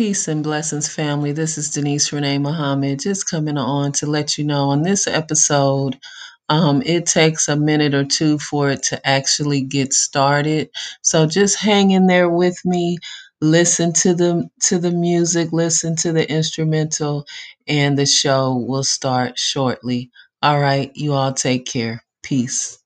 Peace and blessings, family. This is Denise Renee Muhammad, just coming on to let you know on this episode, um, it takes a minute or two for it to actually get started. So just hang in there with me, listen to the to the music, listen to the instrumental, and the show will start shortly. All right, you all take care. Peace.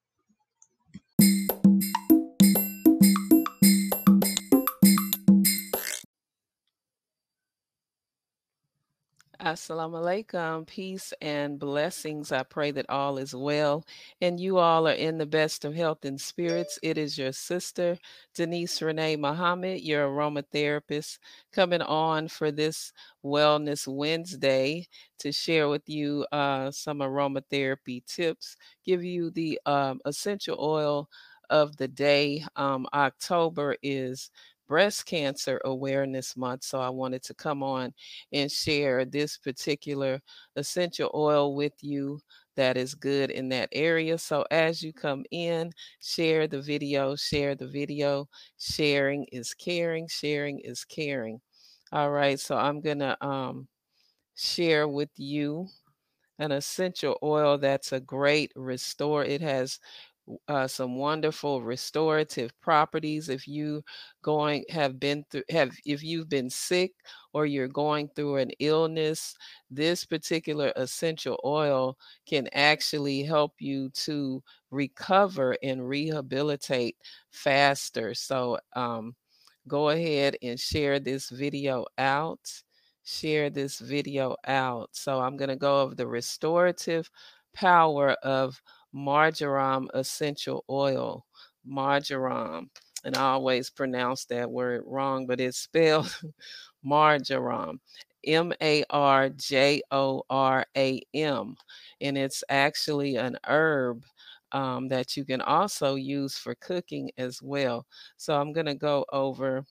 Assalamu alaikum. Peace and blessings. I pray that all is well and you all are in the best of health and spirits. It is your sister, Denise Renee Muhammad, your aromatherapist, coming on for this Wellness Wednesday to share with you uh, some aromatherapy tips, give you the um, essential oil of the day. Um, October is Breast Cancer Awareness Month. So I wanted to come on and share this particular essential oil with you that is good in that area. So as you come in, share the video, share the video. Sharing is caring, sharing is caring. All right, so I'm to um, share with you an essential oil that's a great restore. It has uh, some wonderful restorative properties if you going have been through have if you've been sick or you're going through an illness this particular essential oil can actually help you to recover and rehabilitate faster. So um, go ahead and share this video out share this video out. So i'm going to go over the restorative power of marjoram essential oil. Marjoram. And I always pronounce that word wrong, but it's spelled marjoram. M A R J O R A M. And it's actually an herb um, that you can also use for cooking as well. So I'm going to go over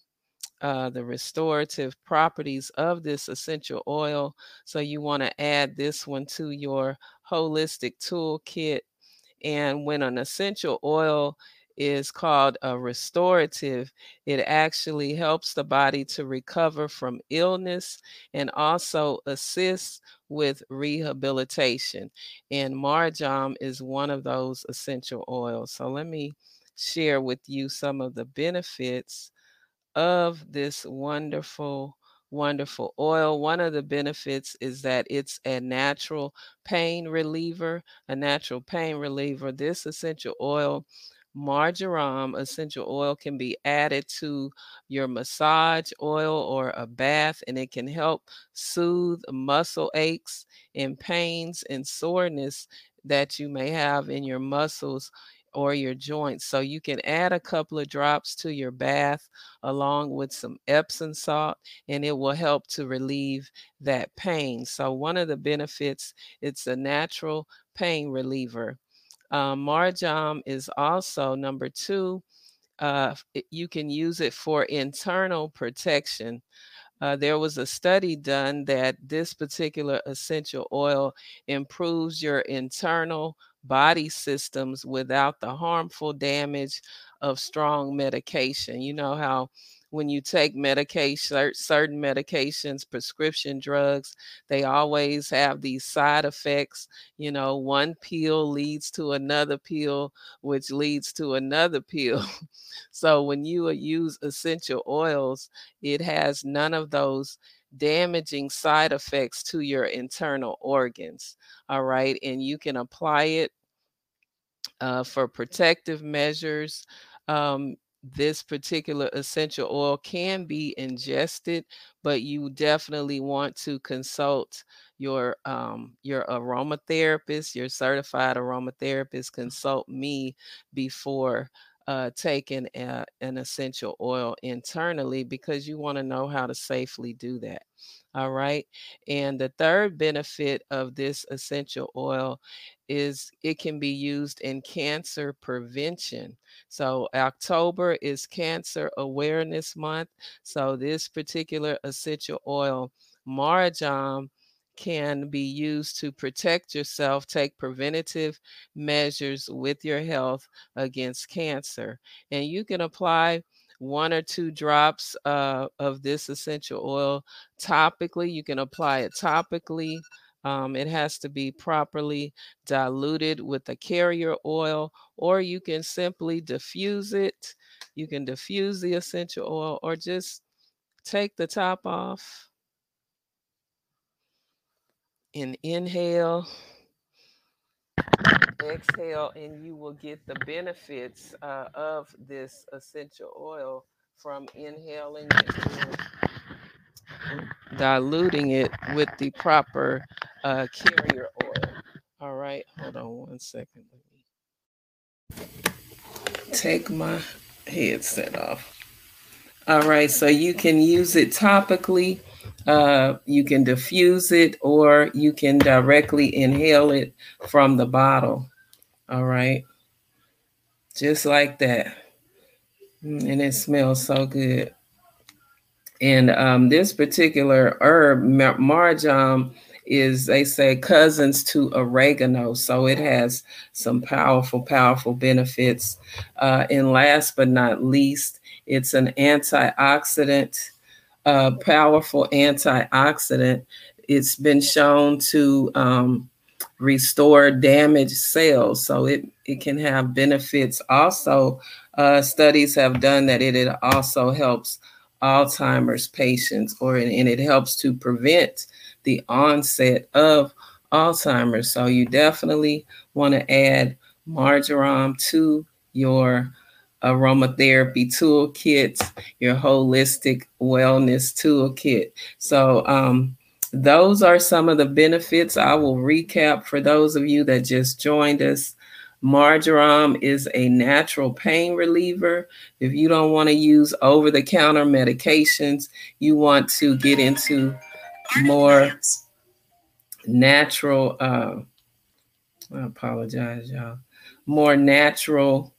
uh, the restorative properties of this essential oil. So you want to add this one to your holistic toolkit and when an essential oil is called a restorative, it actually helps the body to recover from illness and also assists with rehabilitation. And marjoram is one of those essential oils. So let me share with you some of the benefits of this wonderful wonderful oil. One of the benefits is that it's a natural pain reliever, a natural pain reliever. This essential oil, marjoram essential oil, can be added to your massage oil or a bath, and it can help soothe muscle aches and pains and soreness that you may have in your muscles or your joints. So you can add a couple of drops to your bath along with some Epsom salt, and it will help to relieve that pain. So one of the benefits, it's a natural pain reliever. Um, marjoram is also number two. Uh, you can use it for internal protection. Uh, there was a study done that this particular essential oil improves your internal body systems without the harmful damage of strong medication. You know how when you take medication, certain medications, prescription drugs, they always have these side effects. You know, one pill leads to another pill, which leads to another pill. so when you uh, use essential oils, it has none of those damaging side effects to your internal organs. All right. And you can apply it uh, for protective measures. Um, this particular essential oil can be ingested, but you definitely want to consult your um, your aromatherapist, your certified aromatherapist. Consult me before uh, taking a, an essential oil internally because you want to know how to safely do that. All right. And the third benefit of this essential oil is it can be used in cancer prevention. So, October is Cancer Awareness Month. So, this particular essential oil, marjoram, can be used to protect yourself, take preventative measures with your health against cancer. And you can apply one or two drops uh, of this essential oil topically. You can apply it topically. Um, it has to be properly diluted with a carrier oil, or you can simply diffuse it. You can diffuse the essential oil or just take the top off and inhale exhale and you will get the benefits uh, of this essential oil from inhaling it diluting it with the proper uh, carrier oil. All right hold on one second let me take my headset off all right so you can use it topically uh, you can diffuse it or you can directly inhale it from the bottle. All right. Just like that. Mm, and it smells so good. And um, this particular herb, marjoram, is they say cousins to oregano. So it has some powerful, powerful benefits. Uh, and last but not least, it's an antioxidant a powerful antioxidant. It's been shown to um, restore damaged cells, so it, it can have benefits. Also, uh, studies have done that it, it also helps Alzheimer's patients, or and it helps to prevent the onset of Alzheimer's. So you definitely want to add marjoram to your aromatherapy toolkits, your holistic wellness toolkit. So, um, those are some of the benefits I will recap for those of you that just joined us. Marjoram is a natural pain reliever. If you don't want to use over the counter medications, you want to get into more natural, uh, I apologize, y'all, more natural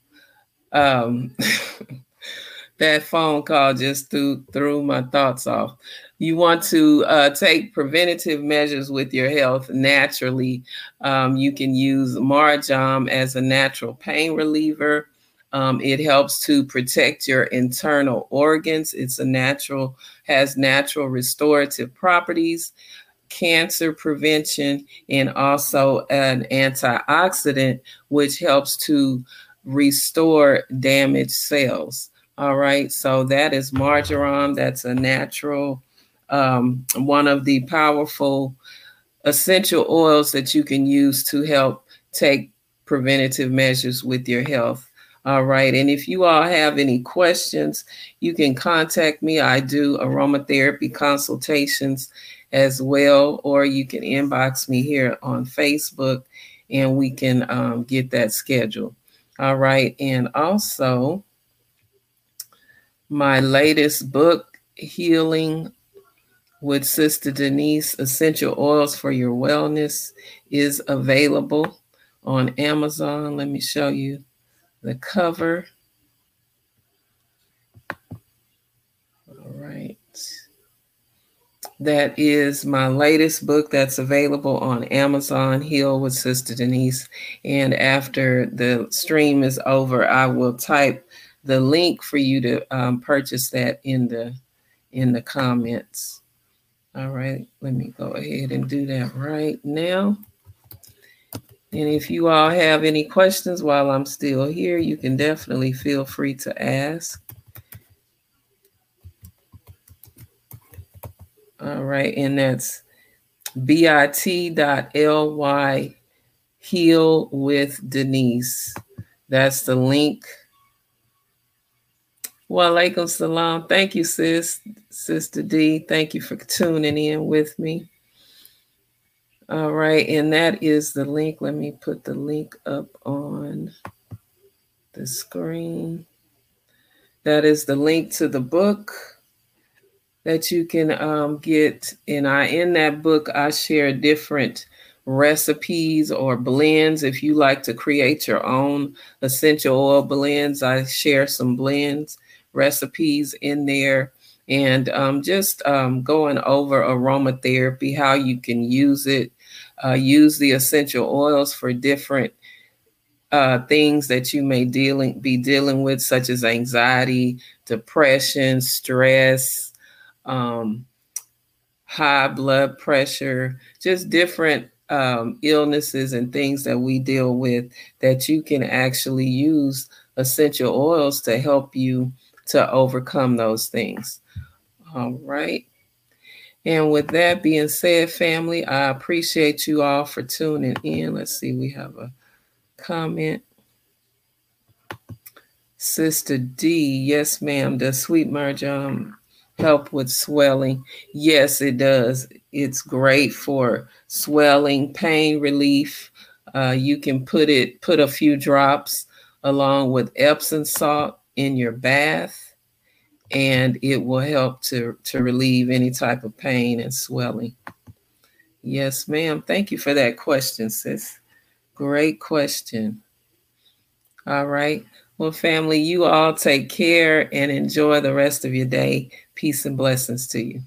um, that phone call just threw threw my thoughts off. You want to uh, take preventative measures with your health naturally. Um, you can use marjoram as a natural pain reliever. Um, it helps to protect your internal organs. It's a natural, has natural restorative properties, cancer prevention, and also an antioxidant, which helps to restore damaged cells. All right, so that is marjoram. That's a natural, um, one of the powerful essential oils that you can use to help take preventative measures with your health. All right, and if you all have any questions, you can contact me. I do aromatherapy consultations as well, or you can inbox me here on Facebook and we can um, get that scheduled. All right. And also, my latest book, Healing with Sister Denise Essential Oils for Your Wellness, is available on Amazon. Let me show you the cover. All right. That is my latest book that's available on Amazon, Heal with Sister Denise. And after the stream is over, I will type the link for you to um, purchase that in the in the comments. All right, let me go ahead and do that right now. And if you all have any questions while I'm still here, you can definitely feel free to ask. All right, and that's bit.ly heal with Denise. That's the link. Well, salam. Thank you, sis, Sister D. Thank you for tuning in with me. All right, and that is the link. Let me put the link up on the screen. That is the link to the book that you can um, get. And I in that book, I share different recipes or blends. If you like to create your own essential oil blends, I share some blends recipes in there. And um, just um, going over aromatherapy, how you can use it, uh, use the essential oils for different uh, things that you may dealing be dealing with, such as anxiety, depression, stress, um, high blood pressure, just different um, illnesses and things that we deal with that you can actually use essential oils to help you to overcome those things. All right. And with that being said, family, I appreciate you all for tuning in. Let's see, we have a comment. Sister D, yes, ma'am. Does sweet marjoram help with swelling? Yes, it does. It's great for swelling, pain relief. Uh, you can put it, put a few drops along with Epsom salt in your bath, and it will help to, to relieve any type of pain and swelling. Yes, ma'am. Thank you for that question, sis. Great question. All right. Well, family, you all take care and enjoy the rest of your day. Peace and blessings to you.